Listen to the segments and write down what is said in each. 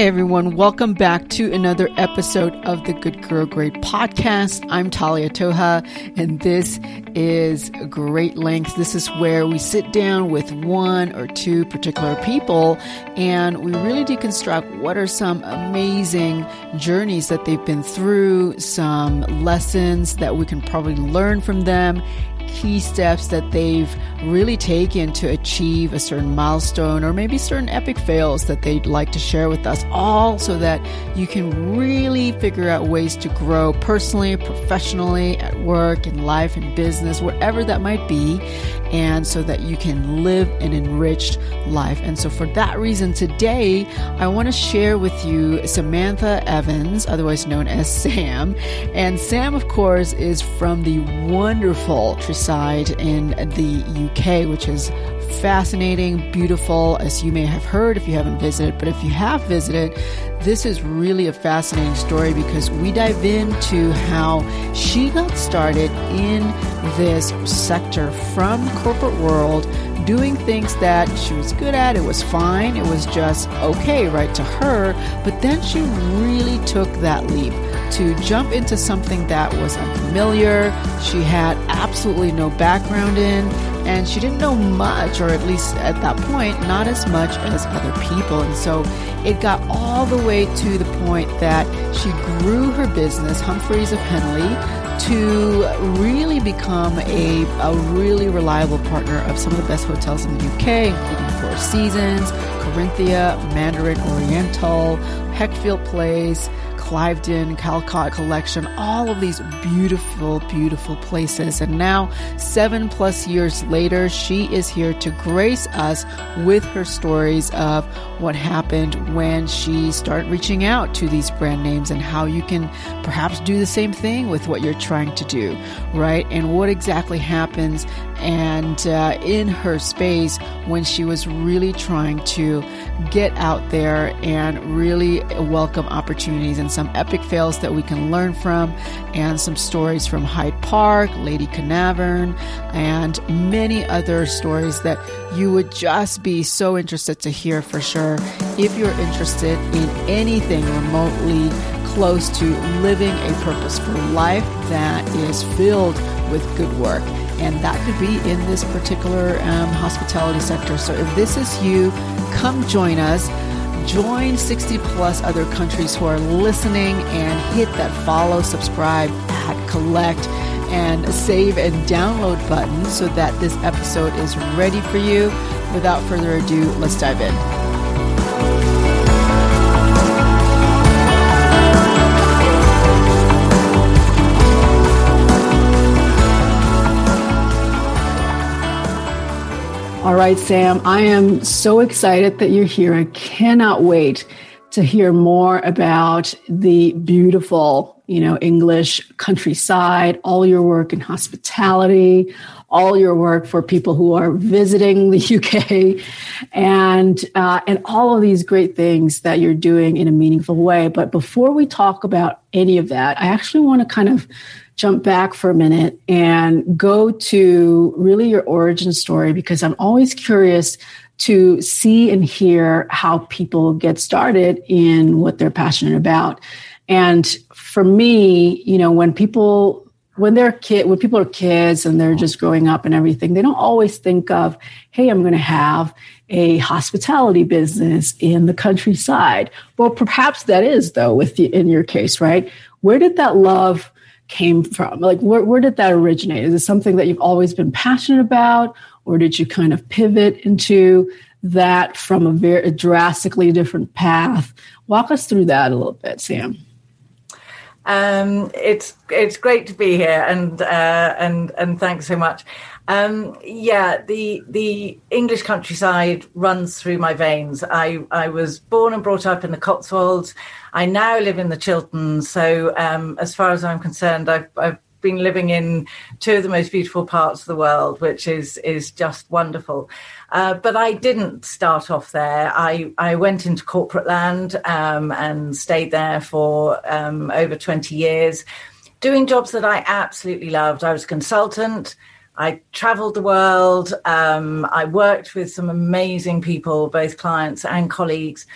Hey everyone, welcome back to another episode of the Good Girl Great podcast. I'm Talia Toha, and this is Great Length. This is where we sit down with one or two particular people and we really deconstruct what are some amazing journeys that they've been through, some lessons that we can probably learn from them, key steps that they've really taken to achieve a certain milestone or maybe certain epic fails that they'd like to share with us, all so that you can really figure out ways to grow personally, professionally, at work, in life, in business, whatever that might be, and so that you can live an enriched life. And so, for that reason, today I want to share with you Samantha Evans, otherwise known as Sam. And Sam, of course, is from the wonderful Tryside in the UK, which is fascinating, beautiful, as you may have heard if you haven't visited. But if you have visited, this is really a fascinating story because we dive into how she got started in this sector from corporate world doing things that she was good at. It was fine. It was just okay right to her. But then she really took that leap to jump into something that was unfamiliar she had absolutely no background in and she didn't know much, or at least at that point, not as much as other people. And so it got all the way to the point that she grew her business, Humphreys of Henley, to really become a, a really reliable partner of some of the best hotels in the UK, including Four Seasons, Corinthia, Mandarin Oriental, Heckfield Place, Cliveden, Calcot Collection, all of these beautiful, beautiful places. And now, seven plus years later, she is here to grace us with her stories of what happened when she started reaching out to these brand names and how you can perhaps do the same thing with what you're trying to do, right? And what exactly happens and uh, in her space when she was really trying to get out there and really welcome opportunities and some epic fails that we can learn from and some stories from Hyde Park, Lady Carnarvon, and many other stories that you would just be so interested to hear for sure if you're interested in anything remotely close to living a purposeful life that is filled with good work and that could be in this particular um, hospitality sector. So if this is you, come join us. Join 60 plus other countries who are listening and hit that follow, subscribe, add, collect, and save and download button so that this episode is ready for you. Without further ado, let's dive in. All right, Sam, I am so excited that you're here. I cannot wait to hear more about the beautiful, you know, English countryside, all your work in hospitality, all your work for people who are visiting the UK, and uh, and all of these great things that you're doing in a meaningful way. But before we talk about any of that, I actually want to kind of jump back for a minute and go to really your origin story because I'm always curious to see and hear how people get started in what they're passionate about. And for me, you know, when people when they're kid when people are kids and they're just growing up and everything, they don't always think of, hey, I'm going to have a hospitality business in the countryside. Well, perhaps that is though with the, in your case, right? Where did that love came from? Like, where, where did that originate? Is it something that you've always been passionate about, or did you kind of pivot into that from a very a drastically different path? Walk us through that a little bit, Sam. Um, it's it's great to be here, and uh, and and thanks so much. Um, yeah, the the English countryside runs through my veins. I I was born and brought up in the Cotswolds. I now live in the Chilterns. So um, as far as I'm concerned, I've I've been living in two of the most beautiful parts of the world, which is is just wonderful. Uh, but I didn't start off there. I, I went into corporate land um, and stayed there for um, over 20 years, doing jobs that I absolutely loved. I was a consultant. I traveled the world. Um, I worked with some amazing people, both clients and colleagues.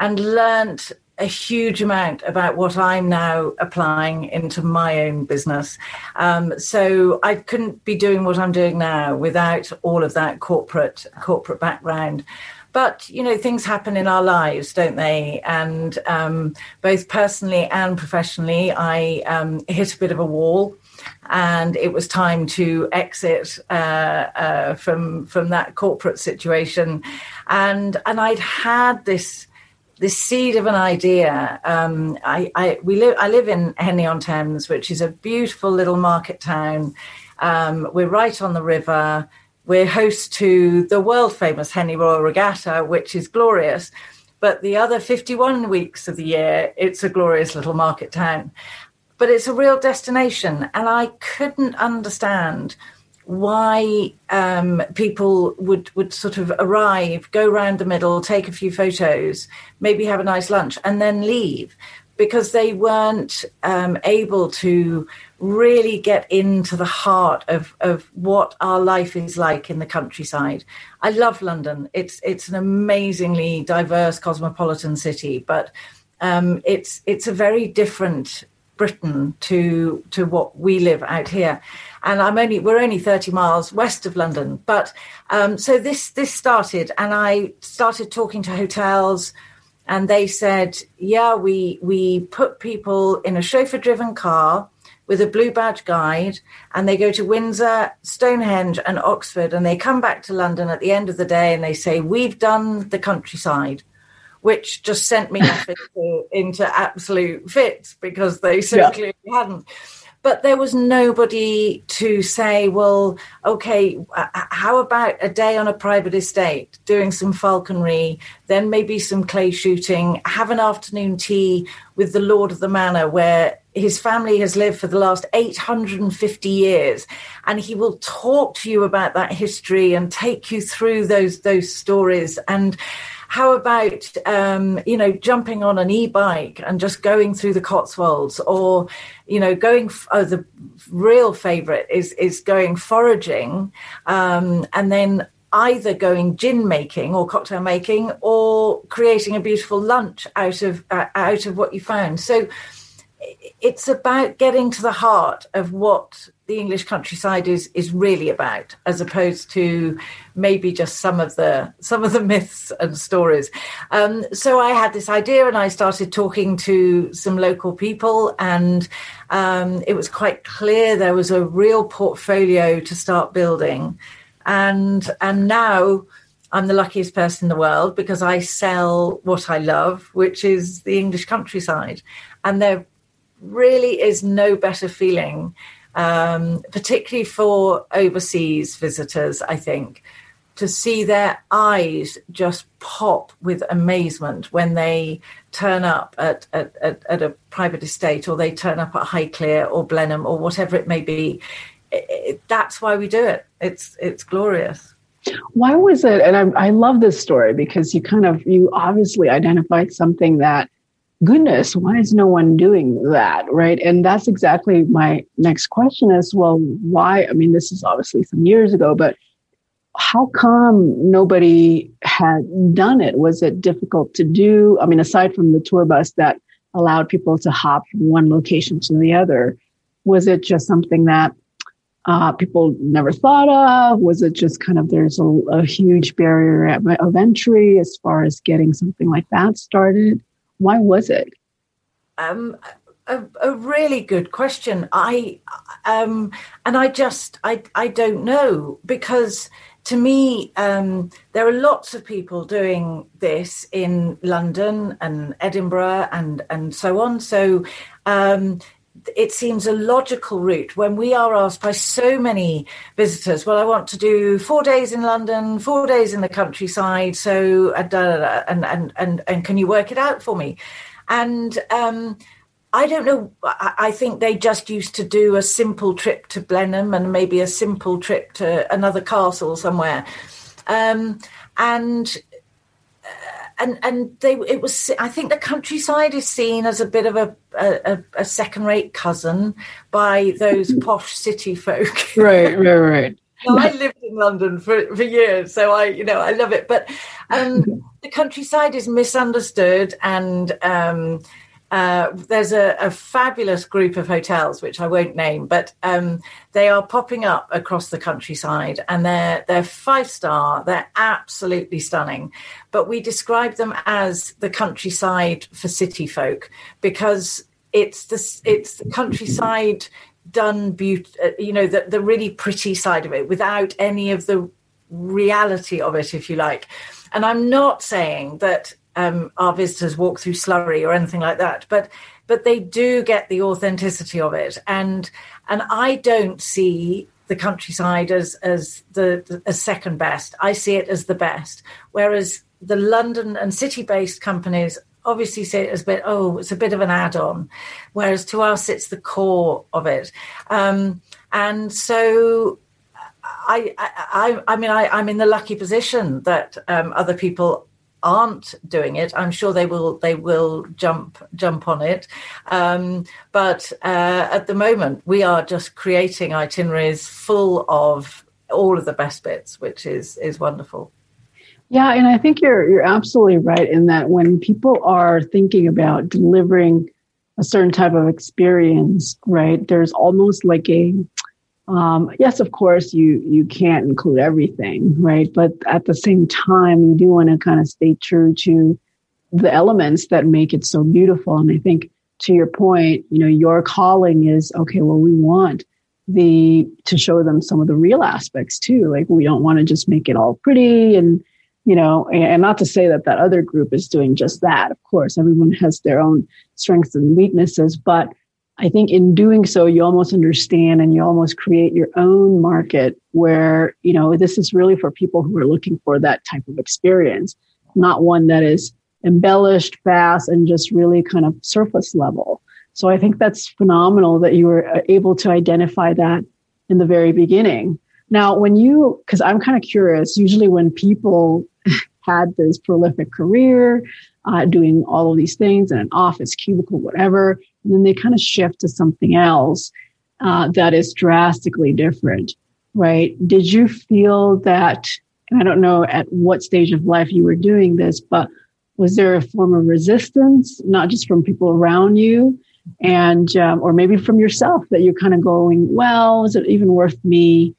and learnt a huge amount about what I'm now applying into my own business. Um, so I couldn't be doing what I'm doing now without all of that corporate corporate background. But you know, things happen in our lives, don't they? And um, both personally and professionally, I um, hit a bit of a wall, and it was time to exit uh, uh, from from that corporate situation. And and I'd had this this seed of an idea. Um, I, I, we live. I live in Henley on Thames, which is a beautiful little market town. Um, we're right on the river. We're host to the world famous Henley Royal Regatta, which is glorious. But the other 51 weeks of the year, it's a glorious little market town. But it's a real destination. And I couldn't understand why um, people would would sort of arrive, go round the middle, take a few photos, maybe have a nice lunch, and then leave, because they weren't um, able to really get into the heart of of what our life is like in the countryside. I love London; it's it's an amazingly diverse, cosmopolitan city, but um, it's it's a very different Britain to to what we live out here and I'm only we're only 30 miles west of London. But um, so this this started, and I started talking to hotels, and they said, yeah, we we put people in a chauffeur-driven car with a blue badge guide, and they go to Windsor, Stonehenge, and Oxford, and they come back to London at the end of the day, and they say, we've done the countryside which just sent me off into, into absolute fits because they simply yeah. hadn't but there was nobody to say, well, okay, how about a day on a private estate, doing some falconry, then maybe some clay shooting, have an afternoon tea with the Lord of the Manor, where his family has lived for the last 850 years and he will talk to you about that history and take you through those those stories. And how about um, you know jumping on an e-bike and just going through the Cotswolds, or you know going? Oh, the real favourite is is going foraging, um, and then either going gin making or cocktail making, or creating a beautiful lunch out of uh, out of what you found. So it's about getting to the heart of what the English countryside is is really about, as opposed to maybe just some of the some of the myths and stories. Um, so I had this idea, and I started talking to some local people, and um, it was quite clear there was a real portfolio to start building, and and now. I'm the luckiest person in the world because I sell what I love, which is the English countryside. And there really is no better feeling um, particularly for overseas visitors, I think, to see their eyes just pop with amazement when they turn up at, at, at, at a private estate or they turn up at Highclere or Blenheim or whatever it may be. It, it, that's why we do it. It's it's glorious. Why was it? And I, I love this story because you kind of you obviously identified something that goodness, why is no one doing that? Right. And that's exactly my next question is, well, why? I mean, this is obviously some years ago, but how come nobody had done it? Was it difficult to do? I mean, aside from the tour bus that allowed people to hop from one location to the other, was it just something that uh, people never thought of? Was it just kind of there's a, a huge barrier of entry as far as getting something like that started? Why was it? Um, a, a, really good question. I um, and I just I I don't know because to me um, there are lots of people doing this in London and Edinburgh and and so on. So um, it seems a logical route when we are asked by so many visitors, well, I want to do four days in London, four days in the countryside. So, uh, and, and, and, and can you work it out for me? And, um, I don't know. I think they just used to do a simple trip to Blenheim and maybe a simple trip to another castle somewhere. Um, and and and they it was I think the countryside is seen as a bit of a a, a second rate cousin by those posh city folk. right, right, right. no, I lived in London for, for years, so I, you know, I love it. But um, the countryside is misunderstood, and um, uh, there's a, a, fabulous group of hotels which I won't name, but um, they are popping up across the countryside, and they're they're five star. They're absolutely stunning, but we describe them as the countryside for city folk because it's the it's the countryside done beauty. Uh, you know the the really pretty side of it without any of the reality of it, if you like. And I'm not saying that um, our visitors walk through slurry or anything like that, but but they do get the authenticity of it, and and I don't see the countryside as as the, as second best. I see it as the best, whereas the London and city based companies obviously see it as a bit oh it's a bit of an add-on whereas to us it's the core of it. Um, and so I, I, I mean, I, am in the lucky position that um, other people aren't doing it, I'm sure they will they will jump jump on it. Um, but uh, at the moment, we are just creating itineraries full of all of the best bits, which is is wonderful. Yeah, and I think you're you're absolutely right in that when people are thinking about delivering a certain type of experience, right? There's almost like a um, yes, of course, you you can't include everything, right? But at the same time, you do want to kind of stay true to the elements that make it so beautiful. And I think to your point, you know, your calling is okay. Well, we want the to show them some of the real aspects too. Like we don't want to just make it all pretty and you know, and not to say that that other group is doing just that. Of course, everyone has their own strengths and weaknesses, but I think in doing so, you almost understand and you almost create your own market where, you know, this is really for people who are looking for that type of experience, not one that is embellished, fast, and just really kind of surface level. So I think that's phenomenal that you were uh, able to identify that in the very beginning. Now, when you, because I'm kind of curious, usually when people had this prolific career, uh, doing all of these things in an office, cubicle, whatever, and then they kind of shift to something else uh, that is drastically different, right? Did you feel that? And I don't know at what stage of life you were doing this, but was there a form of resistance, not just from people around you, and um, or maybe from yourself that you're kind of going, well, is it even worth me?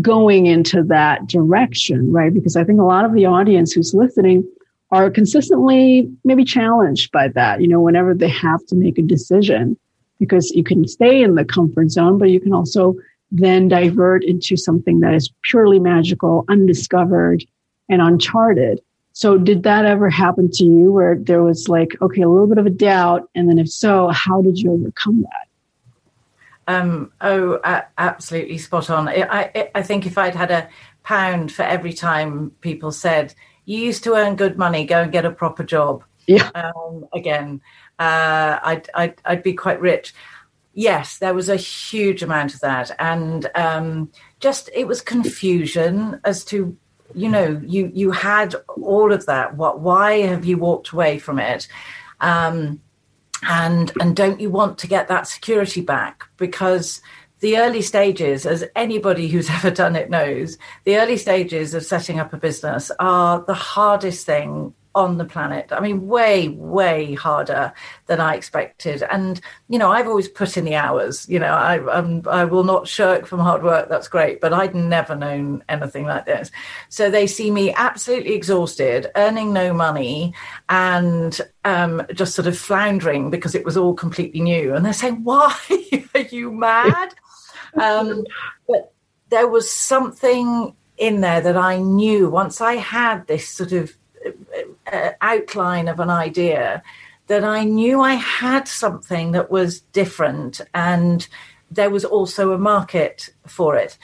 going into that direction, right? Because I think a lot of the audience who's listening are consistently maybe challenged by that, you know, whenever they have to make a decision, because you can stay in the comfort zone, but you can also then divert into something that is purely magical, undiscovered, and uncharted. So, did that ever happen to you where there was like, okay, a little bit of a doubt? And then, if so, how did you overcome that? Um, oh, uh, absolutely spot on. I, I, I think if I'd had a pound for every time people said, you used to earn good money, go and get a proper job. Yeah. Um, again, uh, I'd, I'd, I'd be quite rich. Yes, there was a huge amount of that. And um, just it was confusion as to, you know, you, you had all of that. What, why have you walked away from it? Um, and, and don't you want to get that security back? Because the early stages, as anybody who's ever done it knows, the early stages of setting up a business are the hardest thing on the planet. I mean, way, way harder than I expected. And you know, I've always put in the hours. You know, I I'm, I will not shirk from hard work. That's great, but I'd never known anything like this. So they see me absolutely exhausted, earning no money, and um, just sort of floundering because it was all completely new. And they're saying, "Why are you mad?" Um, but there was something in there that I knew once I had this sort of uh, uh, outline of an idea that I knew I had something that was different and there was also a market for it.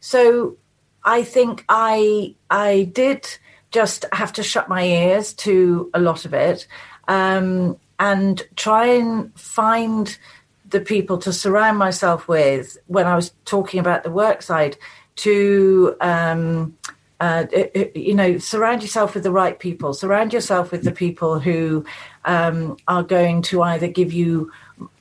So I think I I did just have to shut my ears to a lot of it um, and try and find the people to surround myself with when I was talking about the work side to um, uh, it, it, you know, surround yourself with the right people. Surround yourself with the people who um, are going to either give you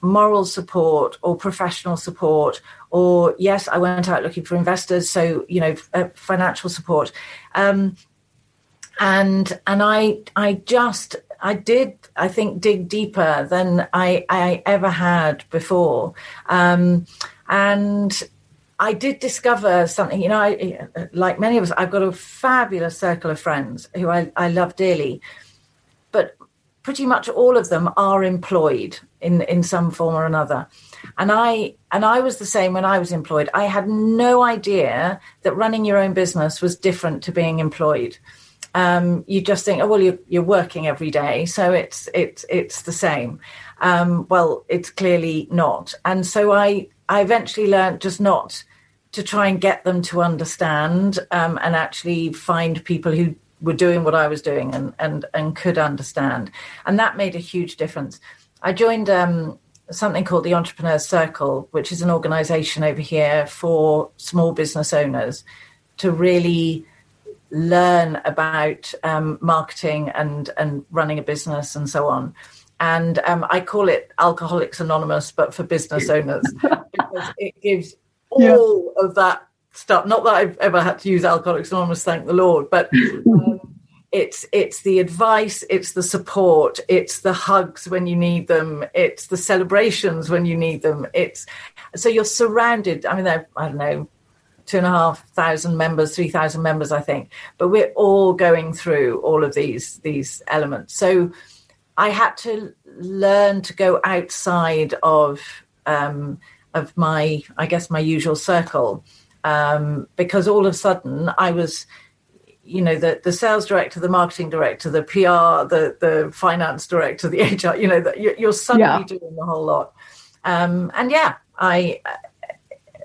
moral support or professional support or yes i went out looking for investors so you know uh, financial support um, and and i i just i did i think dig deeper than i i ever had before um, and I did discover something, you know, I, like many of us, I've got a fabulous circle of friends who I, I love dearly, but pretty much all of them are employed in, in some form or another. And I and I was the same when I was employed. I had no idea that running your own business was different to being employed. Um, you just think, oh well, you're, you're working every day, so it's it's it's the same. Um, well, it's clearly not. And so I I eventually learned just not to try and get them to understand um, and actually find people who were doing what I was doing and and and could understand, and that made a huge difference. I joined um, something called the Entrepreneurs Circle, which is an organisation over here for small business owners to really learn about um, marketing and and running a business and so on. And um, I call it Alcoholics Anonymous, but for business owners, because it gives all yeah. of that stuff. Not that I've ever had to use Alcoholics Anonymous, thank the Lord, but um, it's it's the advice, it's the support, it's the hugs when you need them, it's the celebrations when you need them. It's so you're surrounded. I mean, I don't know, two and a half thousand members, three thousand members, I think, but we're all going through all of these these elements. So I had to learn to go outside of. Um, of my, I guess, my usual circle, um, because all of a sudden I was, you know, the the sales director, the marketing director, the PR, the the finance director, the HR. You know, the, you're suddenly yeah. doing the whole lot. Um, and yeah, I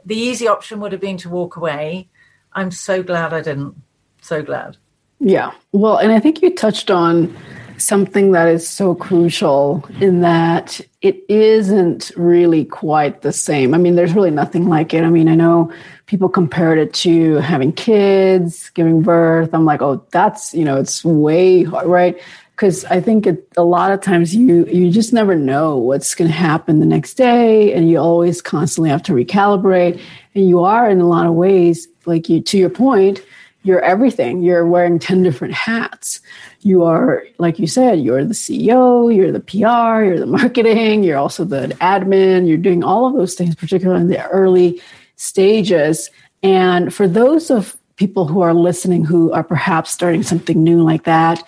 the easy option would have been to walk away. I'm so glad I didn't. So glad. Yeah. Well, and I think you touched on something that is so crucial in that it isn't really quite the same. I mean, there's really nothing like it. I mean, I know people compared it to having kids, giving birth. I'm like, oh, that's, you know, it's way hard, right? Because I think it, a lot of times you you just never know what's going to happen the next day, and you always constantly have to recalibrate. And you are in a lot of ways, like you to your point, you're everything. You're wearing 10 different hats. You are, like you said, you're the CEO, you're the PR, you're the marketing, you're also the admin, you're doing all of those things, particularly in the early stages. And for those of people who are listening who are perhaps starting something new like that,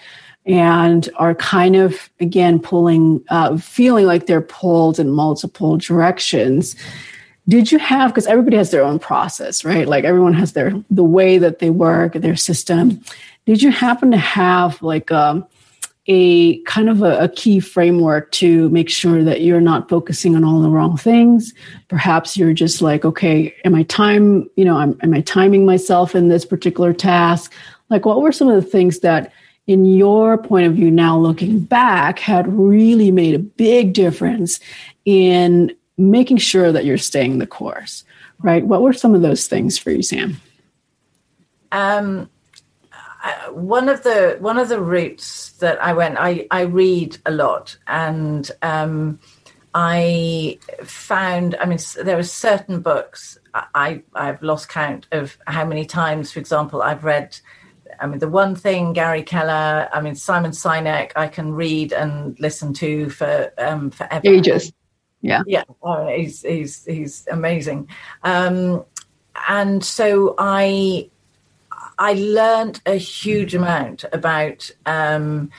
and are kind of again pulling uh, feeling like they're pulled in multiple directions. Did you have because everybody has their own process right? Like everyone has their the way that they work their system. Did you happen to have like a, um, a kind of a, a, key framework to make sure that you're not focusing on all the wrong things? Perhaps you're just like okay am i time you know am, am i timing myself in this particular task? Like what were some of the things that in your point of view now looking back had really made a big difference in making sure that you're staying the course, right? What were some of those things for you, Sam? Um, one of the one of the routes that I went, I I read a lot, and um, I found. I mean, there are certain books I I've lost count of how many times, for example, I've read. I mean, the one thing Gary Keller, I mean Simon Sinek, I can read and listen to for um, forever. Ages. Yeah. Yeah. Oh, he's he's he's amazing. Um, and so I I learned a huge amount about um,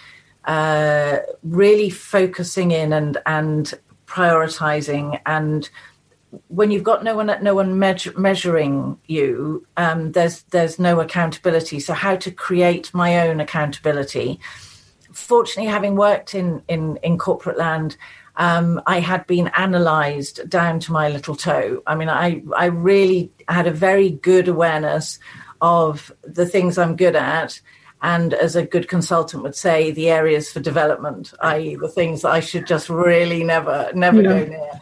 uh, really focusing in and and prioritizing and when you've got no one no one measure, measuring you um, there's there's no accountability so how to create my own accountability fortunately having worked in in in corporate land um, I had been analysed down to my little toe. I mean, I, I really had a very good awareness of the things I'm good at. And as a good consultant would say, the areas for development, i.e., the things that I should just really never, never yeah. go near.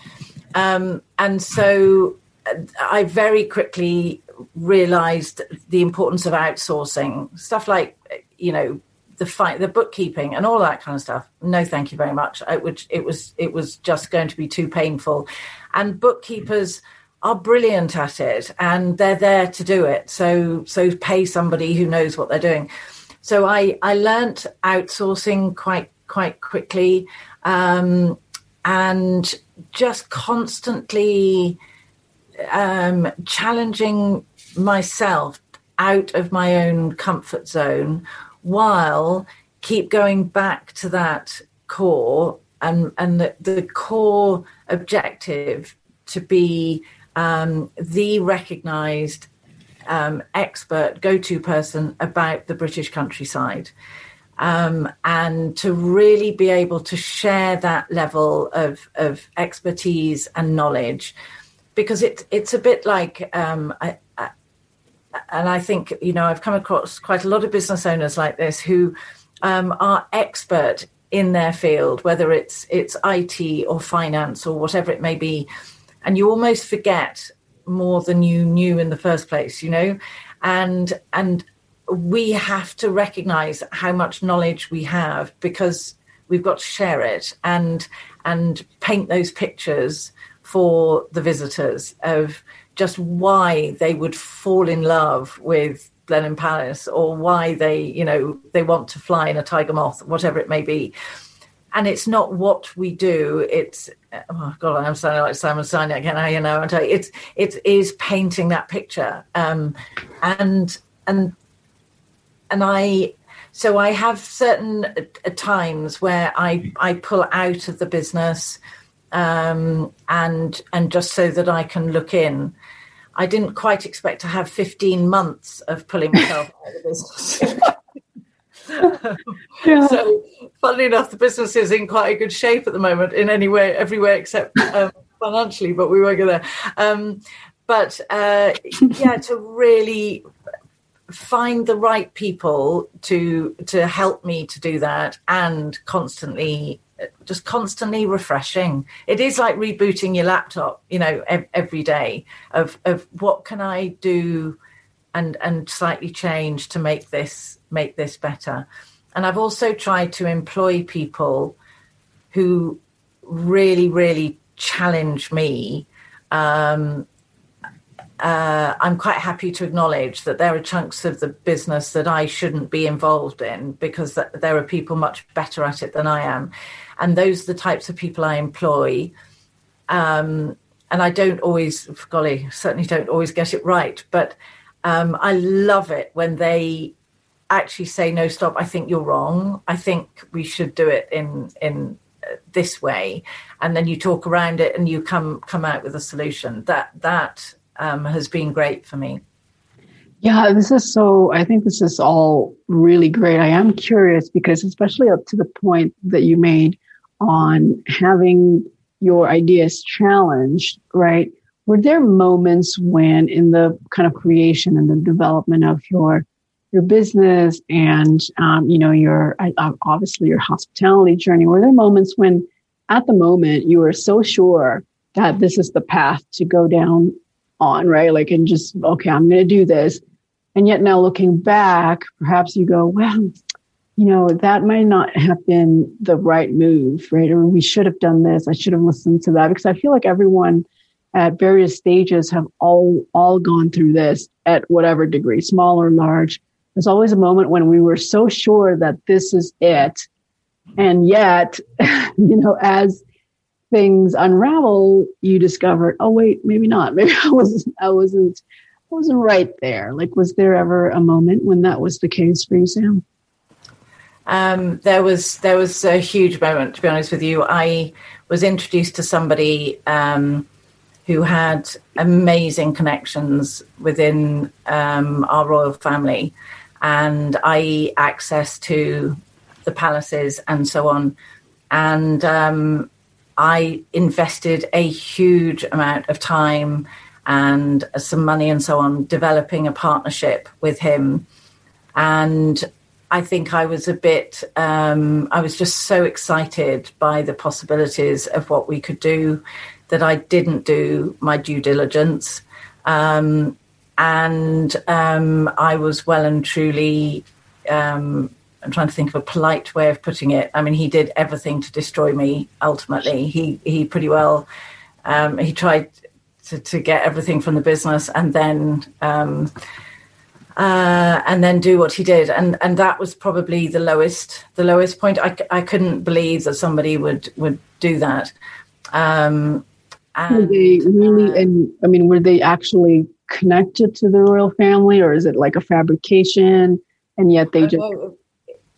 Um, and so I very quickly realized the importance of outsourcing. Stuff like you know the fight the bookkeeping and all that kind of stuff. No thank you very much. It, would, it was it was just going to be too painful. And bookkeepers are brilliant at it and they're there to do it. So so pay somebody who knows what they're doing. So i i learnt outsourcing quite quite quickly. Um, and just constantly um, challenging myself out of my own comfort zone while keep going back to that core and and the, the core objective to be um, the recognized um, expert go-to person about the British countryside. Um, and to really be able to share that level of, of expertise and knowledge, because it, it's a bit like um, I, I, and I think you know I've come across quite a lot of business owners like this who um, are expert in their field, whether it's it's IT or finance or whatever it may be, and you almost forget more than you knew in the first place, you know, and and we have to recognize how much knowledge we have because we've got to share it and and paint those pictures for the visitors of just why they would fall in love with Blenheim Palace or why they, you know, they want to fly in a tiger moth, whatever it may be. And it's not what we do. It's oh god, I'm sounding like Simon Sinek again. You know, it's it is painting that picture, um, and and and I so I have certain uh, times where I I pull out of the business um, and and just so that I can look in. I didn't quite expect to have 15 months of pulling myself out of the business. yeah. So, funnily enough, the business is in quite a good shape at the moment in any way, everywhere except um, financially, but we won't go there. Um, but uh, yeah, to really find the right people to to help me to do that and constantly just constantly refreshing. It is like rebooting your laptop you know every day of of what can i do and and slightly change to make this make this better. And i've also tried to employ people who really really challenge me um, uh, I'm quite happy to acknowledge that there are chunks of the business that I shouldn't be involved in because th- there are people much better at it than I am. And those are the types of people I employ. Um, and I don't always, golly, certainly don't always get it right, but um, I love it when they actually say, no, stop, I think you're wrong. I think we should do it in, in, uh, this way and then you talk around it and you come come out with a solution that that um, has been great for me. Yeah, this is so, I think this is all really great. I am curious because, especially up to the point that you made on having your ideas challenged, right? Were there moments when, in the kind of creation and the development of your your business and um, you know your obviously your hospitality journey, were there moments when, at the moment, you were so sure that this is the path to go down on, right? Like, and just, okay, I'm going to do this. And yet now looking back, perhaps you go, well, you know, that might not have been the right move, right? Or we should have done this. I should have listened to that because I feel like everyone at various stages have all, all gone through this at whatever degree, small or large. There's always a moment when we were so sure that this is it. And yet, you know, as things unravel, you discover, oh wait, maybe not. Maybe I wasn't I wasn't I wasn't right there. Like was there ever a moment when that was the case for you, Sam? Um, there was there was a huge moment, to be honest with you. I was introduced to somebody um, who had amazing connections within um, our royal family, and I access to the palaces and so on. And um, I invested a huge amount of time and some money and so on developing a partnership with him. And I think I was a bit, um, I was just so excited by the possibilities of what we could do that I didn't do my due diligence. Um, and um, I was well and truly. I'm trying to think of a polite way of putting it. I mean, he did everything to destroy me. Ultimately, he he pretty well. Um, he tried to, to get everything from the business, and then um, uh, and then do what he did, and and that was probably the lowest the lowest point. I, I couldn't believe that somebody would would do that. Um, and, were they really? Uh, and I mean, were they actually connected to the royal family, or is it like a fabrication? And yet they just.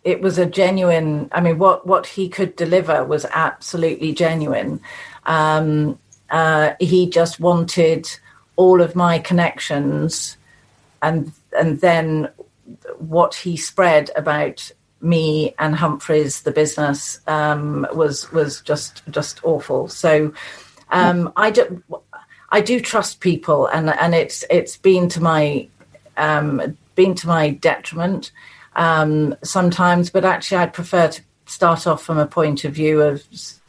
It was a genuine. I mean, what what he could deliver was absolutely genuine. Um, uh, he just wanted all of my connections, and and then what he spread about me and Humphreys, the business, um, was was just just awful. So um, I do I do trust people, and and it's it's been to my um, been to my detriment um, sometimes. But actually, I'd prefer to start off from a point of view of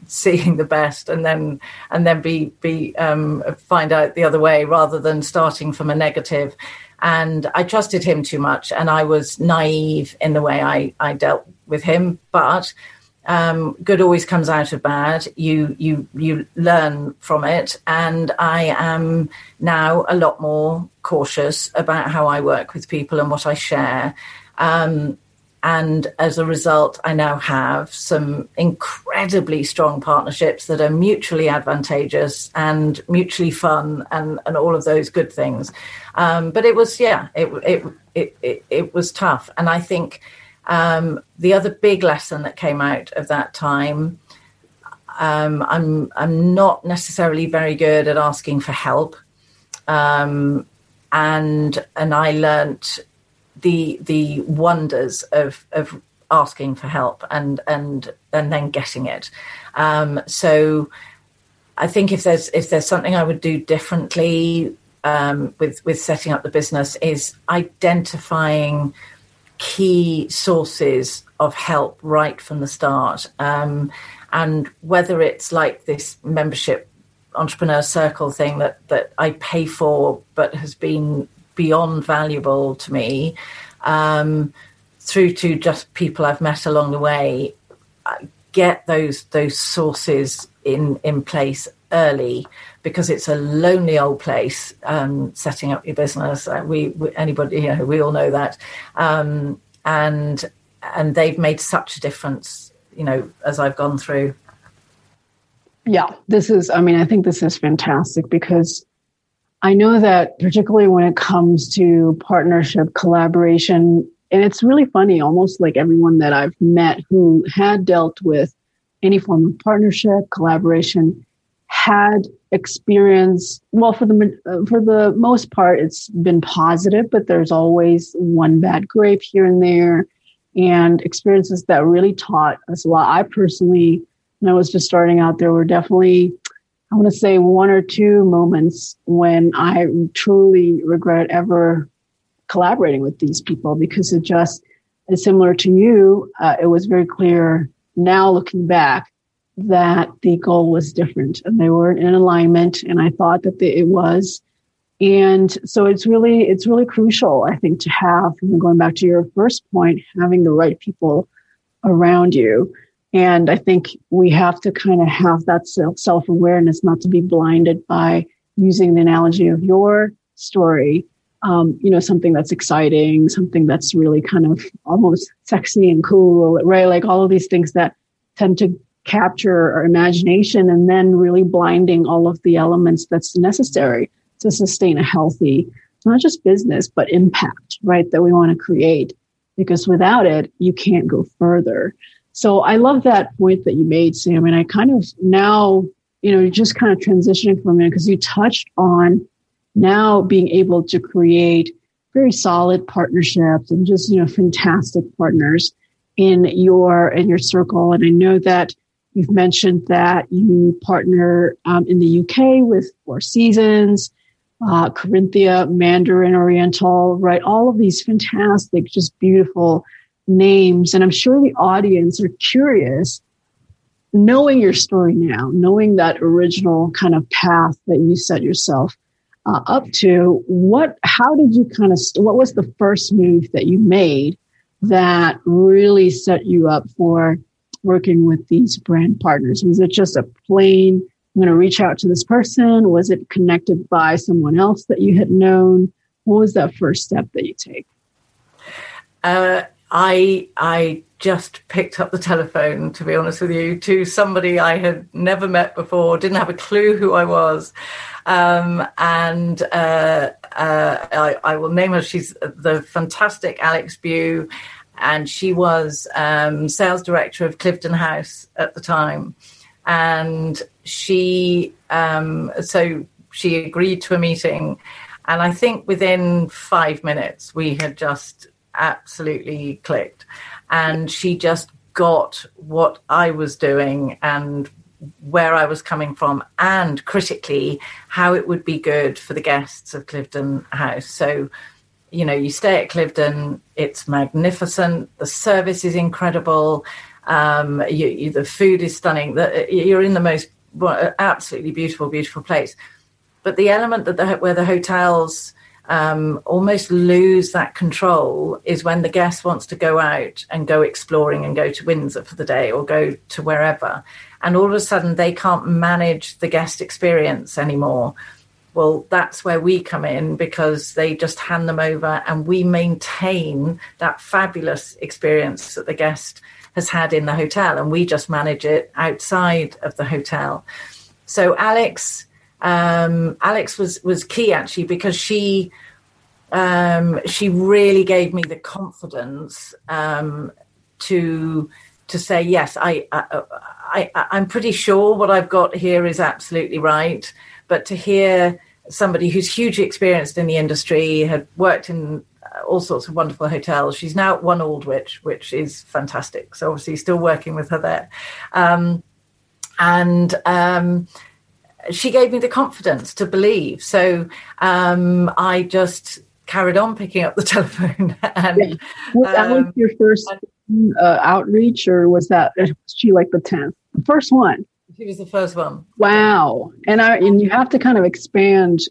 seeing the best, and then and then be be um, find out the other way rather than starting from a negative. And I trusted him too much, and I was naive in the way I I dealt with him, but um, good always comes out of bad. You you you learn from it, and I am now a lot more cautious about how I work with people and what I share. Um, and as a result, I now have some incredibly strong partnerships that are mutually advantageous and mutually fun, and and all of those good things. Um, but it was yeah, it it it it, it was tough, and I think um, the other big lesson that came out of that time, um, I'm I'm not necessarily very good at asking for help, um, and and I learnt the the wonders of of asking for help and and and then getting it. Um, so I think if there's if there's something I would do differently um, with with setting up the business is identifying key sources of help right from the start. Um, and whether it's like this membership entrepreneur circle thing that, that I pay for but has been beyond valuable to me, um, through to just people I've met along the way, get those those sources in in place early because it's a lonely old place um, setting up your business. Uh, we, we, anybody you know we all know that, um, and and they've made such a difference. You know, as I've gone through. Yeah, this is. I mean, I think this is fantastic because I know that particularly when it comes to partnership collaboration, and it's really funny. Almost like everyone that I've met who had dealt with any form of partnership collaboration had experience well for the for the most part it's been positive but there's always one bad grape here and there and experiences that really taught us a lot i personally when i was just starting out there were definitely i want to say one or two moments when i truly regret ever collaborating with these people because it just is similar to you uh, it was very clear now looking back that the goal was different and they weren't in alignment and i thought that it was. And so it's really it's really crucial i think to have going back to your first point having the right people around you and i think we have to kind of have that self-awareness not to be blinded by using the analogy of your story um, you know something that's exciting something that's really kind of almost sexy and cool right like all of these things that tend to capture our imagination and then really blinding all of the elements that's necessary to sustain a healthy, not just business, but impact, right? That we want to create. Because without it, you can't go further. So I love that point that you made, Sam. And I kind of now, you know, just kind of transitioning from it because you touched on now being able to create very solid partnerships and just, you know, fantastic partners in your in your circle. And I know that You've mentioned that you partner um, in the UK with Four Seasons, uh, Corinthia, Mandarin Oriental, right? All of these fantastic, just beautiful names. And I'm sure the audience are curious, knowing your story now, knowing that original kind of path that you set yourself uh, up to. What? How did you kind of? What was the first move that you made that really set you up for working with these brand partners? Was it just a plain? I'm going to reach out to this person. Was it connected by someone else that you had known? What was that first step that you take? Uh, I I just picked up the telephone, to be honest with you, to somebody I had never met before, didn't have a clue who I was. Um, and uh, uh, I, I, will name her. She's the fantastic Alex Bew, and she was um, sales director of Cliveden House at the time. And she, um, so she agreed to a meeting. And I think within five minutes, we had just absolutely clicked. And she just got what I was doing and where I was coming from, and critically, how it would be good for the guests of Cliveden House. So, you know, you stay at Cliveden, it's magnificent, the service is incredible, um, you, you, the food is stunning, the, you're in the most absolutely beautiful, beautiful place. But the element that the, where the hotels um, almost lose that control is when the guest wants to go out and go exploring and go to Windsor for the day or go to wherever. And all of a sudden they can't manage the guest experience anymore. Well, that's where we come in because they just hand them over and we maintain that fabulous experience that the guest has had in the hotel and we just manage it outside of the hotel. So Alex um, Alex was was key actually because she um, she really gave me the confidence um, to to say yes. I, I, I I'm pretty sure what I've got here is absolutely right, but to hear somebody who's hugely experienced in the industry, had worked in all sorts of wonderful hotels. She's now at One Aldwych, which is fantastic. So obviously, still working with her there, um, and um, she gave me the confidence to believe. So um, I just carried on picking up the telephone. and, yeah. That um, your first uh, outreach, or was that was she like the tenth, the first one? She was the first one. Wow, and I and you have to kind of expand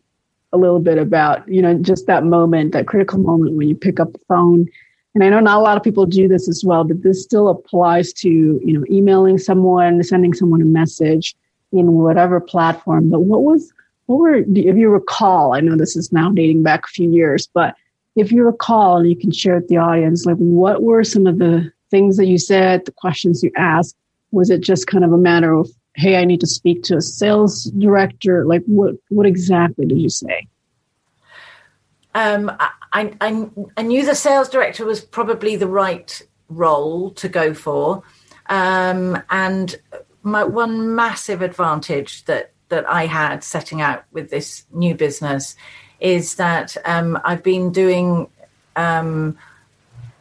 a little bit about you know just that moment, that critical moment when you pick up the phone. And I know not a lot of people do this as well, but this still applies to you know emailing someone, sending someone a message in whatever platform. But what was what were if you recall? I know this is now dating back a few years, but if you recall, and you can share with the audience, like what were some of the things that you said, the questions you asked? Was it just kind of a matter of, hey, I need to speak to a sales director? Like what what exactly did you say? Um, I, I, I knew the sales director was probably the right role to go for. Um, and my one massive advantage that that I had setting out with this new business is that um, I've been doing um,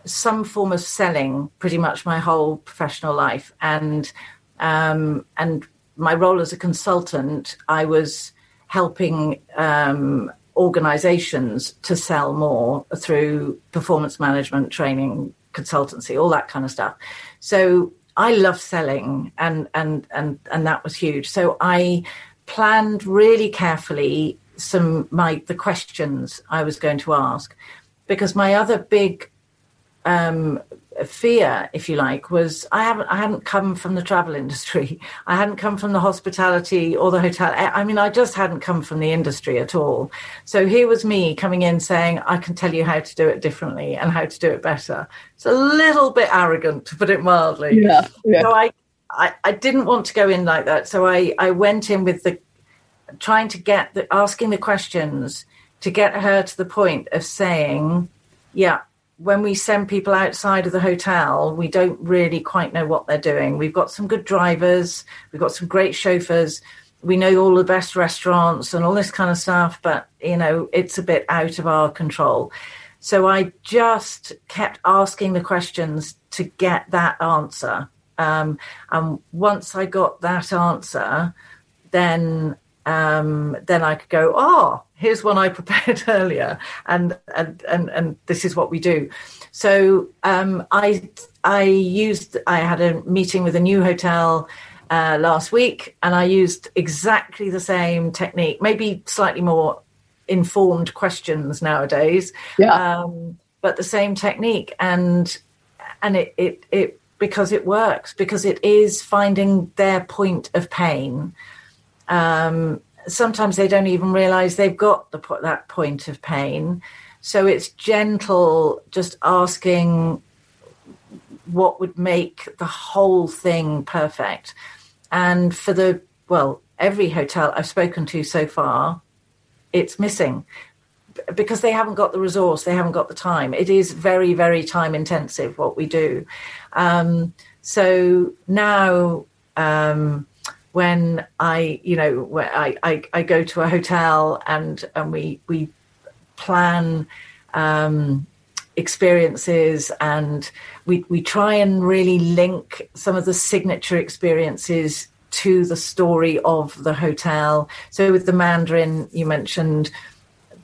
some form of selling pretty much my whole professional life, and um, and my role as a consultant, I was helping um, organizations to sell more through performance management training consultancy all that kind of stuff. So I love selling, and and and and that was huge. So I planned really carefully some my the questions I was going to ask, because my other big um, fear, if you like, was I haven't I hadn't come from the travel industry. I hadn't come from the hospitality or the hotel. I mean, I just hadn't come from the industry at all. So here was me coming in saying, I can tell you how to do it differently and how to do it better. It's a little bit arrogant, to put it mildly. Yeah. yeah. So I, I, I didn't want to go in like that. So I, I went in with the trying to get the asking the questions to get her to the point of saying, yeah, when we send people outside of the hotel, we don't really quite know what they're doing. We've got some good drivers, we've got some great chauffeurs, we know all the best restaurants and all this kind of stuff, but you know, it's a bit out of our control. So I just kept asking the questions to get that answer. Um, and once I got that answer, then um, then I could go, oh, here's one I prepared earlier, and and and and this is what we do. So um, I I used I had a meeting with a new hotel uh, last week, and I used exactly the same technique, maybe slightly more informed questions nowadays. Yeah. Um, but the same technique and and it, it it because it works because it is finding their point of pain. Um, sometimes they don't even realize they've got the that point of pain. So it's gentle, just asking what would make the whole thing perfect. And for the well, every hotel I've spoken to so far, it's missing because they haven't got the resource, they haven't got the time. It is very, very time intensive what we do. Um, so now, um, when I, you know, I, I, I, go to a hotel and and we we plan um, experiences and we we try and really link some of the signature experiences to the story of the hotel. So with the Mandarin, you mentioned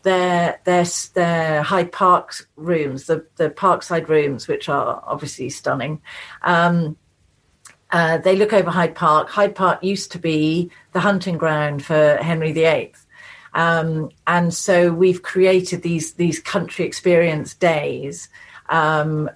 their their their Hyde Park rooms, the the Parkside rooms, which are obviously stunning. Um, uh, they look over Hyde Park. Hyde Park used to be the hunting ground for Henry VIII. Um, and so we've created these these country experience days um,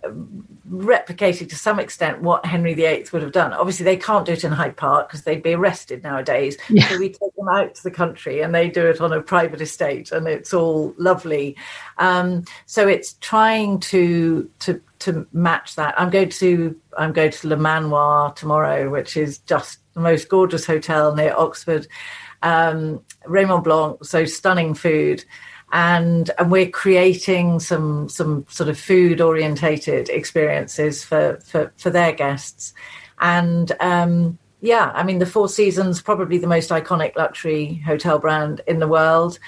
replicated to some extent what Henry VIII would have done. Obviously, they can't do it in Hyde Park because they'd be arrested nowadays. Yeah. So we take them out to the country and they do it on a private estate, and it's all lovely. Um, so it's trying to to to match that. I'm going to I'm going to Le Manoir tomorrow, which is just the most gorgeous hotel near Oxford. Um, Raymond Blanc, so stunning food and and we're creating some some sort of food orientated experiences for for for their guests and um, yeah i mean the four seasons probably the most iconic luxury hotel brand in the world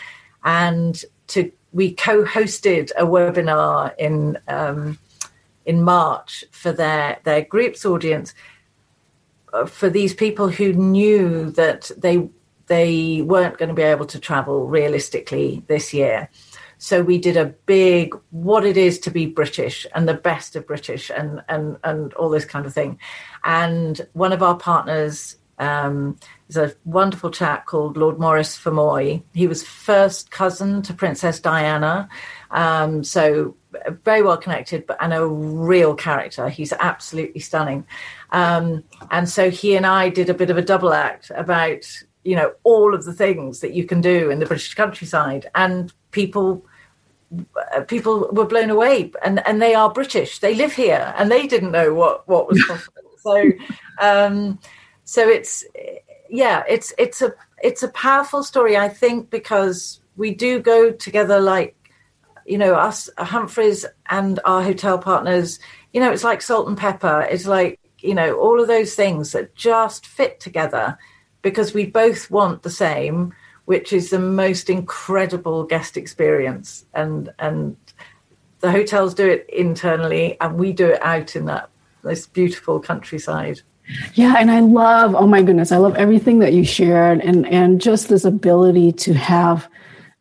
and to we co-hosted a webinar in um, in march for their their groups audience uh, for these people who knew that they they weren't going to be able to travel realistically this year. So we did a big what it is to be British and the best of British and and and all this kind of thing. And one of our partners um, is a wonderful chap called Lord Maurice Fermoy. He was first cousin to Princess Diana, um, so very well connected, but and a real character. He's absolutely stunning. Um, and so he and I did a bit of a double act about you know all of the things that you can do in the British countryside, and people uh, people were blown away, and and they are British. They live here, and they didn't know what what was possible. so, um, so it's yeah, it's it's a it's a powerful story. I think because we do go together like you know us Humphreys and our hotel partners. You know, it's like salt and pepper. It's like you know all of those things that just fit together because we both want the same, which is the most incredible guest experience. And and the hotels do it internally, and we do it out in that this beautiful countryside. Yeah, and I love, oh my goodness, I love everything that you shared, and and just this ability to have,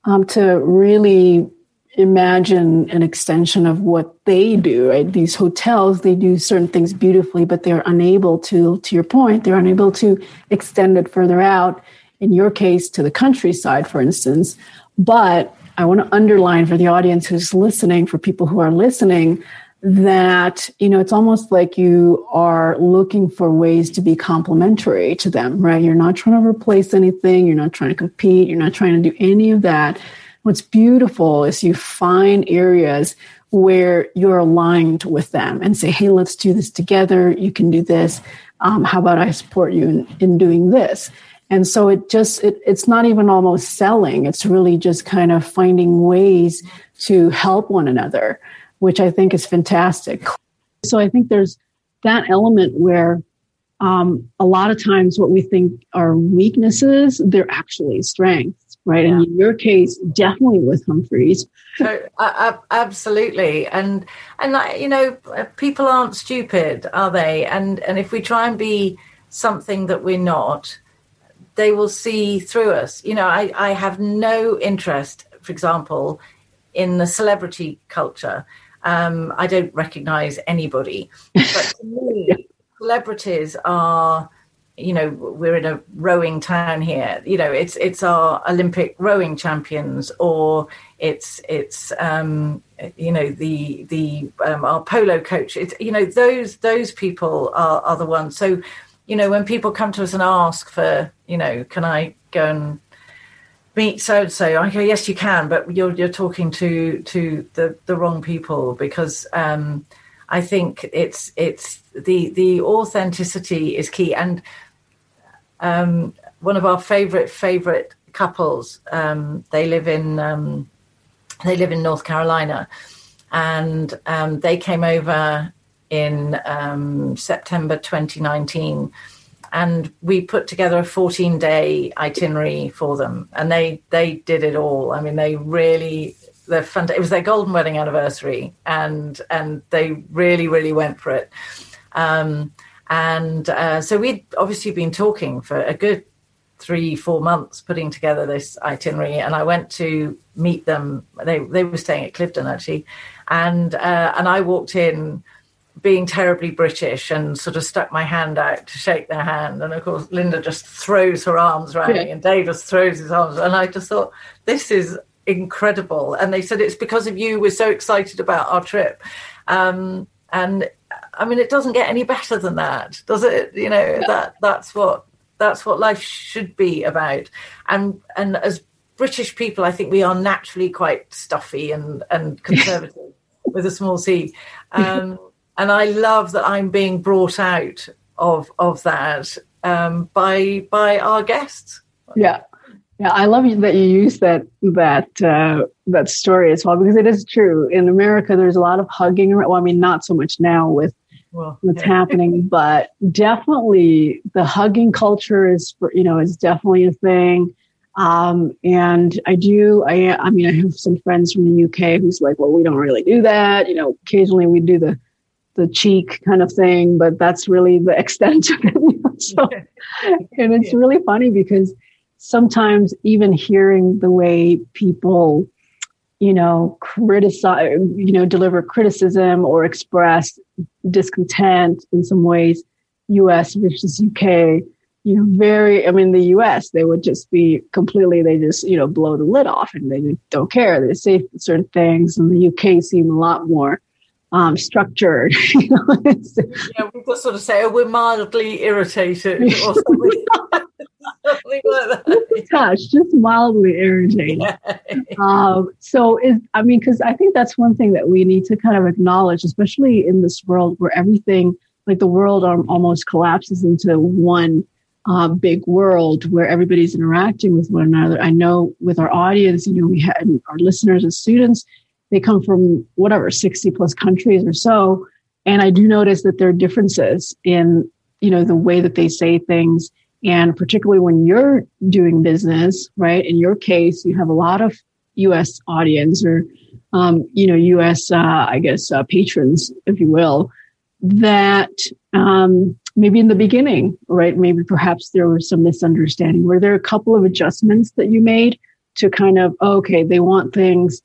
um, to really imagine an extension of what they do right? These hotels they do certain things beautifully but they're unable to to your point they're unable to extend it further out in your case to the countryside for instance. But i want to underline for the audience who's listening for people who are listening that you know it's almost like you are looking for ways to be complementary to them right? You're not trying to replace anything you're not trying to compete you're not trying to do any of that What's beautiful is you find areas where you're aligned with them and say, hey, let's do this together. You can do this. Um, how about I support you in, in doing this? And so it just, it, it's not even almost selling. It's really just kind of finding ways to help one another, which I think is fantastic. So I think there's that element where um, a lot of times what we think are weaknesses, they're actually strengths right? Yeah. And in your case, definitely with Humphreys. So, uh, absolutely, and and you know, people aren't stupid, are they? And and if we try and be something that we're not, they will see through us. You know, I I have no interest, for example, in the celebrity culture. Um, I don't recognize anybody, but to me, celebrities are you know we're in a rowing town here. You know it's it's our olympic rowing champions or it's it's um, you know the the um, our polo coach. It's you know those those people are are the ones. So you know when people come to us and ask for you know can i go and meet so and so i go yes you can but you're you're talking to to the the wrong people because um i think it's it's the the authenticity is key. And um, one of our favorite favorite couples. Um, they live in um, they live in North Carolina, and um, they came over in um, September 2019, and we put together a 14 day itinerary for them, and they they did it all. I mean, they really they're fun. It was their golden wedding anniversary, and and they really really went for it. Um, and uh, so we'd obviously been talking for a good three, four months putting together this itinerary. And I went to meet them. They, they were staying at Cliveden actually. And, uh, and I walked in being terribly British and sort of stuck my hand out to shake their hand. And of course, Linda just throws her arms around yeah. me and Dave just throws his arms. And I just thought, this is incredible. And they said, it's because of you. We're so excited about our trip. Um, and I mean, it doesn't get any better than that, does it? You know, that that's what that's what life should be about. And and as British people, I think we are naturally quite stuffy and and conservative with a small c. Um, and I love that I'm being brought out of of that um, by by our guests. Yeah, yeah, I love that you use that that uh, that story as well because it is true. In America, there's a lot of hugging. Well, I mean, not so much now with well, what's yeah. happening, but definitely the hugging culture is, you know, is definitely a thing. Um, and I do, I, I mean, I have some friends from the UK who's like, well, we don't really do that. You know, occasionally we do the, the cheek kind of thing, but that's really the extent of it. so, and it's really funny because sometimes even hearing the way people, you know, criticize, you know, deliver criticism or express discontent in some ways, US versus UK, you know, very, I mean, the US, they would just be completely, they just, you know, blow the lid off and they don't care. They say certain things. And the UK seem a lot more um, structured. yeah, we've just sort of say, oh, we're mildly irritated or something. something like that. Touch, just mildly irritating. um, so, is I mean, because I think that's one thing that we need to kind of acknowledge, especially in this world where everything, like the world, almost collapses into one uh, big world where everybody's interacting with one another. I know with our audience, you know, we had our listeners and students, they come from whatever 60 plus countries or so. And I do notice that there are differences in, you know, the way that they say things and particularly when you're doing business, right? In your case, you have a lot of U.S. audience or, um, you know, U.S. Uh, I guess uh, patrons, if you will, that um, maybe in the beginning, right? Maybe perhaps there was some misunderstanding. Were there a couple of adjustments that you made to kind of okay, they want things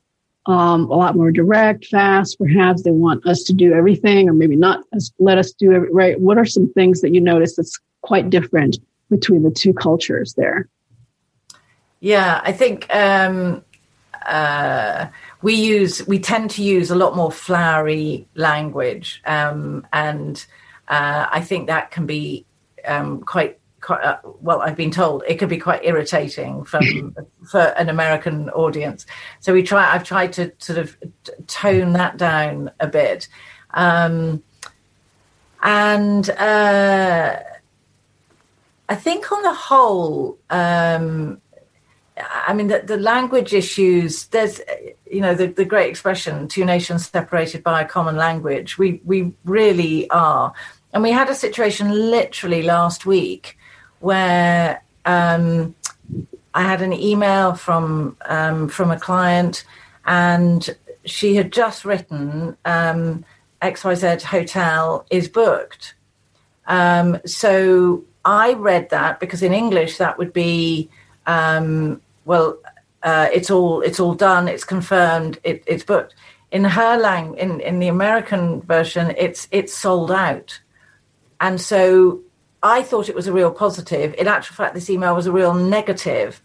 um, a lot more direct, fast. Perhaps they want us to do everything, or maybe not let us do it. Right? What are some things that you notice that's quite different between the two cultures there? Yeah, I think um, uh, we use we tend to use a lot more flowery language, um, and uh, I think that can be um, quite. Quite, uh, well, I've been told it could be quite irritating from for an American audience. So we try. I've tried to sort of tone that down a bit, um, and uh, I think on the whole, um, I mean, the, the, language issues, there's, you know, the, the great expression, two nations separated by a common language. We, we really are. And we had a situation literally last week where um, I had an email from, um, from a client and she had just written um, XYZ hotel is booked. Um, so I read that because in English that would be um, well, uh, it's all it's all done, it's confirmed, it, it's booked. In her lang in in the American version, it's it's sold out, and so I thought it was a real positive. In actual fact, this email was a real negative,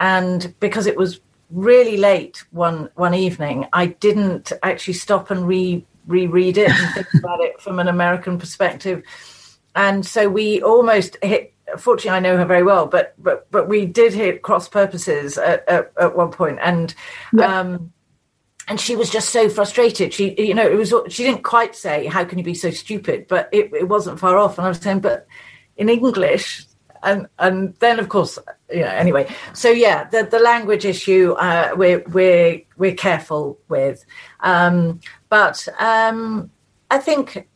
and because it was really late one one evening, I didn't actually stop and re reread it and think about it from an American perspective. And so we almost hit. Fortunately, I know her very well, but but but we did hit cross purposes at, at, at one point, and yeah. um, and she was just so frustrated. She, you know, it was she didn't quite say, "How can you be so stupid?" But it, it wasn't far off. And I was saying, but in English, and and then of course, you know, anyway. So yeah, the the language issue uh, we're we're we're careful with, um, but um, I think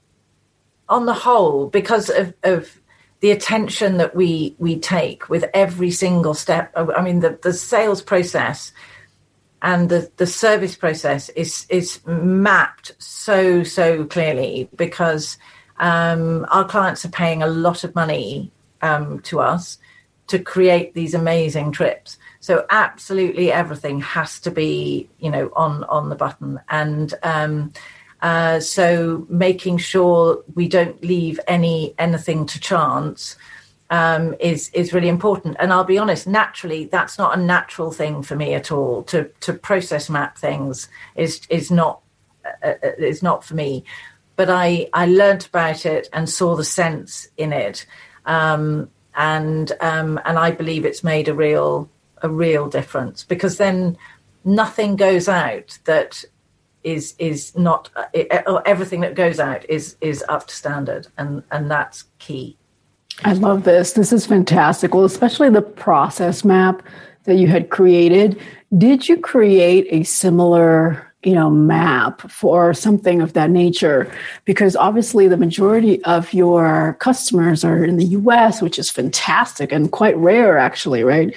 on the whole, because of, of the attention that we we take with every single step. I mean, the the sales process and the, the service process is is mapped so so clearly because um, our clients are paying a lot of money um, to us to create these amazing trips. So absolutely everything has to be you know on on the button and. Um, uh, so making sure we don't leave any anything to chance um, is is really important. And I'll be honest, naturally, that's not a natural thing for me at all. To to process map things is is not uh, uh, is not for me. But I I learnt about it and saw the sense in it, um, and um, and I believe it's made a real a real difference because then nothing goes out that is is not everything that goes out is is up to standard and and that's key I love this. This is fantastic. Well, especially the process map that you had created. Did you create a similar you know map for something of that nature because obviously the majority of your customers are in the US which is fantastic and quite rare actually right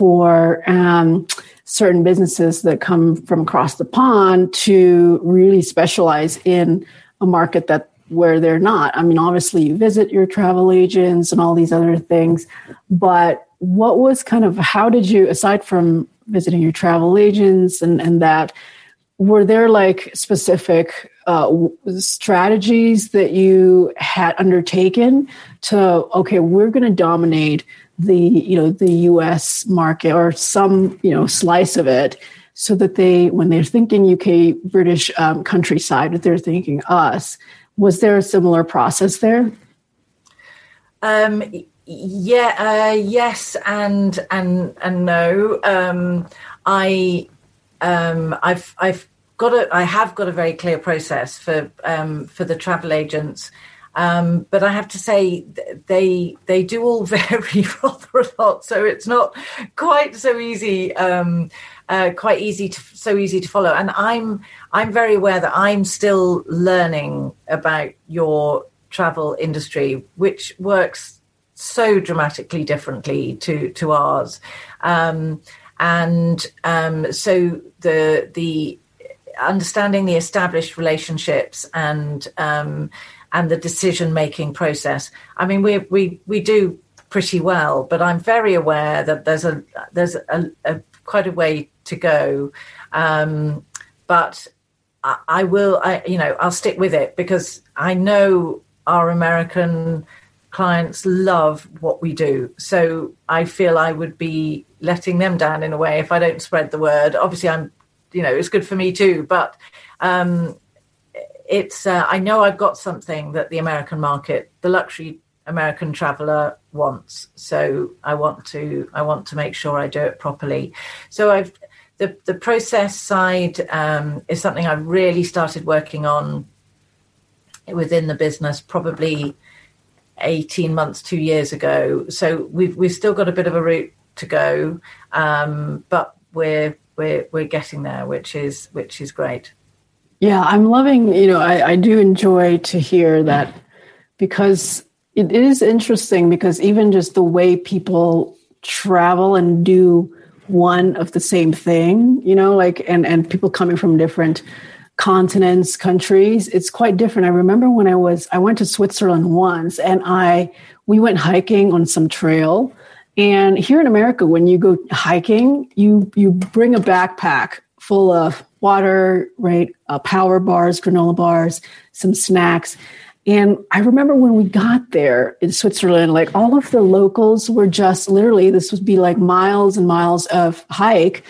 for um, certain businesses that come from across the pond to really specialize in a market that where they're not. I mean, obviously, you visit your travel agents and all these other things, but what was kind of how did you, aside from visiting your travel agents and, and that, were there like specific uh, strategies that you had undertaken to okay we're going to dominate the you know the us market or some you know slice of it so that they when they're thinking uk british um, countryside they're thinking us was there a similar process there? Um, yeah, uh, yes, and and and no. Um, I um, I've I've got a I have got a very clear process for um, for the travel agents. Um, but I have to say they they do all vary rather a lot, so it's not quite so easy. Um, uh, quite easy to so easy to follow. And I'm I'm very aware that I'm still learning about your travel industry, which works so dramatically differently to to ours. Um, and um, so the the understanding the established relationships and um, and the decision making process. I mean, we we we do pretty well, but I'm very aware that there's a there's a, a quite a way to go. Um, but I, I will, I, you know, I'll stick with it because I know our American clients love what we do. So I feel I would be letting them down in a way if I don't spread the word. Obviously, I'm, you know, it's good for me too, but um, it's, uh, I know I've got something that the American market, the luxury American traveler wants. So I want to, I want to make sure I do it properly. So I've, the, the process side um, is something I really started working on within the business probably 18 months, two years ago. So we've we've still got a bit of a route to go, um, but we're we're we're getting there, which is which is great. Yeah, I'm loving. You know, I, I do enjoy to hear that because it is interesting because even just the way people travel and do one of the same thing, you know, like and and people coming from different continents, countries, it's quite different. I remember when I was I went to Switzerland once and I we went hiking on some trail. And here in America, when you go hiking, you you bring a backpack full of water, right? Uh, power bars, granola bars, some snacks. And I remember when we got there in Switzerland, like all of the locals were just literally, this would be like miles and miles of hike.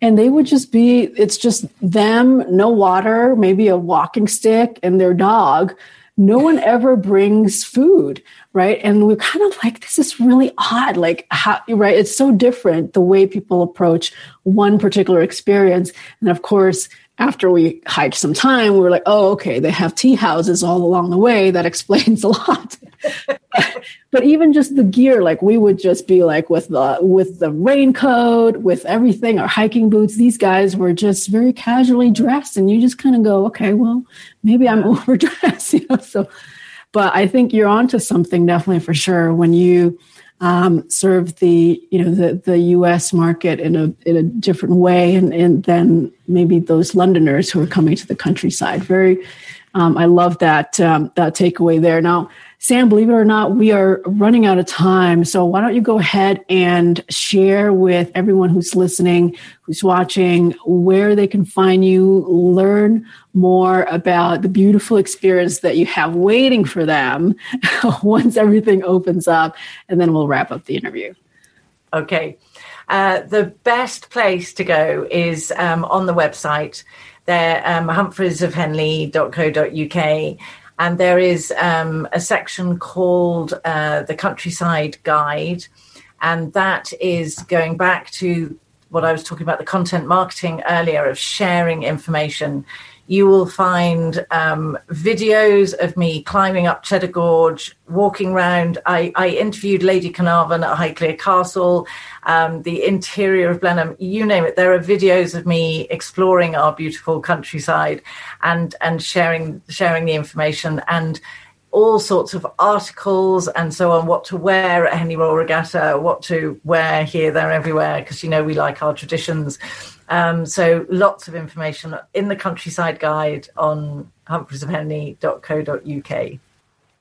And they would just be, it's just them, no water, maybe a walking stick and their dog. No one ever brings food, right? And we're kind of like, this is really odd. Like, how, right? It's so different the way people approach one particular experience. And of course, after we hiked some time, we were like, oh, okay, they have tea houses all along the way. That explains a lot. but even just the gear, like we would just be like with the with the raincoat, with everything, our hiking boots. These guys were just very casually dressed, and you just kind of go, okay, well, maybe I'm overdressed, you know. So, but I think you're onto something definitely for sure when you um, serve the you know the the U.S. market in a in a different way, and, and than maybe those Londoners who are coming to the countryside. Very, um, I love that um, that takeaway there. Now, Sam, believe it or not, we are running out of time. So why don't you go ahead and share with everyone who's listening, who's watching, where they can find you, learn more about the beautiful experience that you have waiting for them once everything opens up, and then we'll wrap up the interview. Okay. Uh, the best place to go is um, on the website. There, um, humphreysofhenley.co.uk and there is um, a section called uh, the Countryside Guide, and that is going back to what I was talking about the content marketing earlier of sharing information. You will find um, videos of me climbing up Cheddar Gorge, walking around. I, I interviewed Lady Carnarvon at Highclere Castle, um, the interior of Blenheim, you name it. There are videos of me exploring our beautiful countryside and and sharing sharing the information and all sorts of articles and so on what to wear at Henley Royal Regatta, what to wear here, there, everywhere, because you know we like our traditions. Um, so lots of information in the countryside guide on humphreysofhenley.co.uk.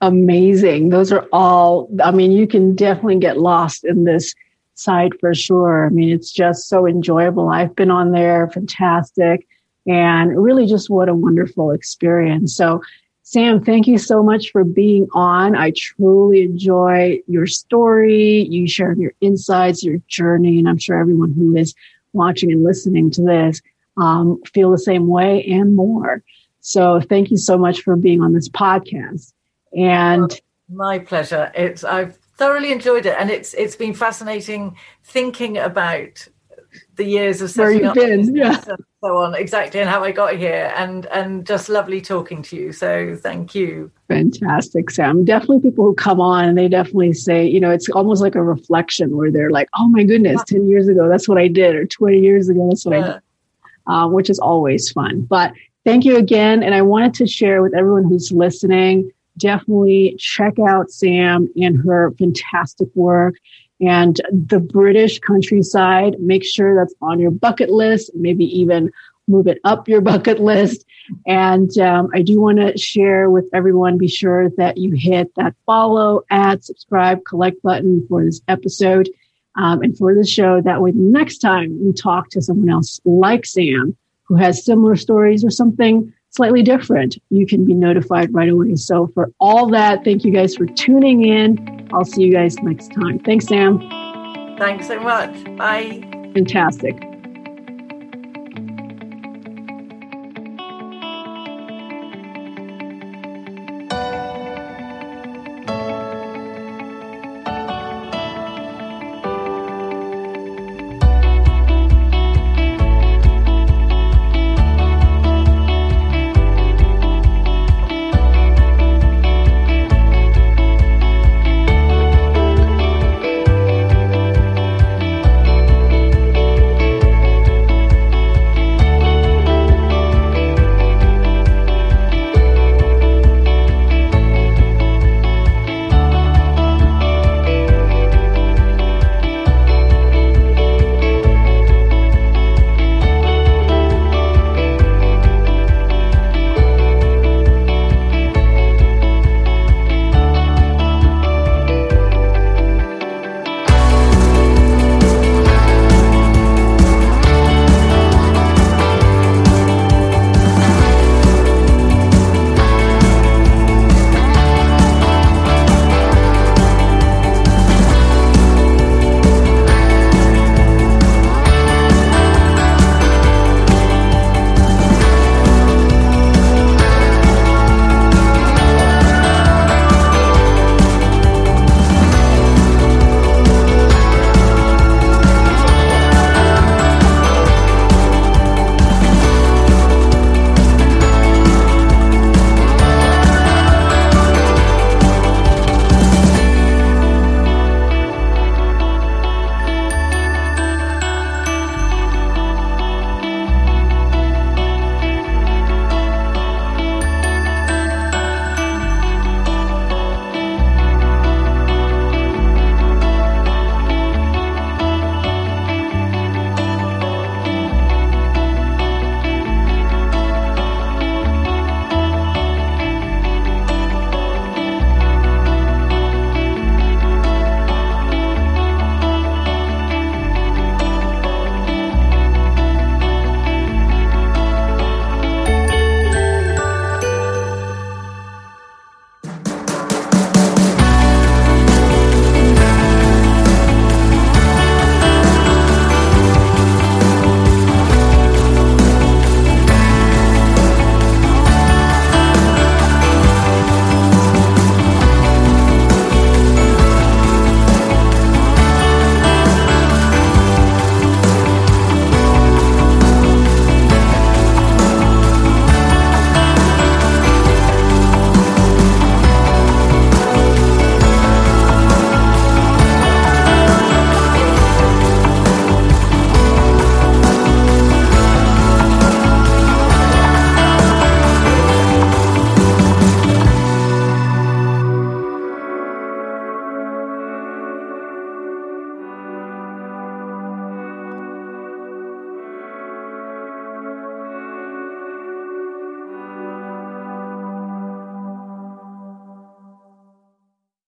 Amazing. Those are all, I mean, you can definitely get lost in this site for sure. I mean, it's just so enjoyable. I've been on there, fantastic, and really just what a wonderful experience. So, Sam, thank you so much for being on. I truly enjoy your story, you sharing your insights, your journey, and I'm sure everyone who is watching and listening to this um, feel the same way and more. So, thank you so much for being on this podcast. And well, my pleasure. It's I've thoroughly enjoyed it, and it's it's been fascinating thinking about the years of setting up been, yeah. and so on exactly and how I got here and and just lovely talking to you so thank you fantastic Sam definitely people who come on and they definitely say you know it's almost like a reflection where they're like oh my goodness 10 years ago that's what I did or 20 years ago that's what yeah. I did um, which is always fun but thank you again and I wanted to share with everyone who's listening definitely check out Sam and her fantastic work and the British countryside. Make sure that's on your bucket list, maybe even move it up your bucket list. And um, I do want to share with everyone be sure that you hit that follow, add, subscribe, collect button for this episode um, and for the show. That way, next time we talk to someone else like Sam who has similar stories or something slightly different, you can be notified right away. So, for all that, thank you guys for tuning in. I'll see you guys next time. Thanks, Sam. Thanks so much. Bye. Fantastic.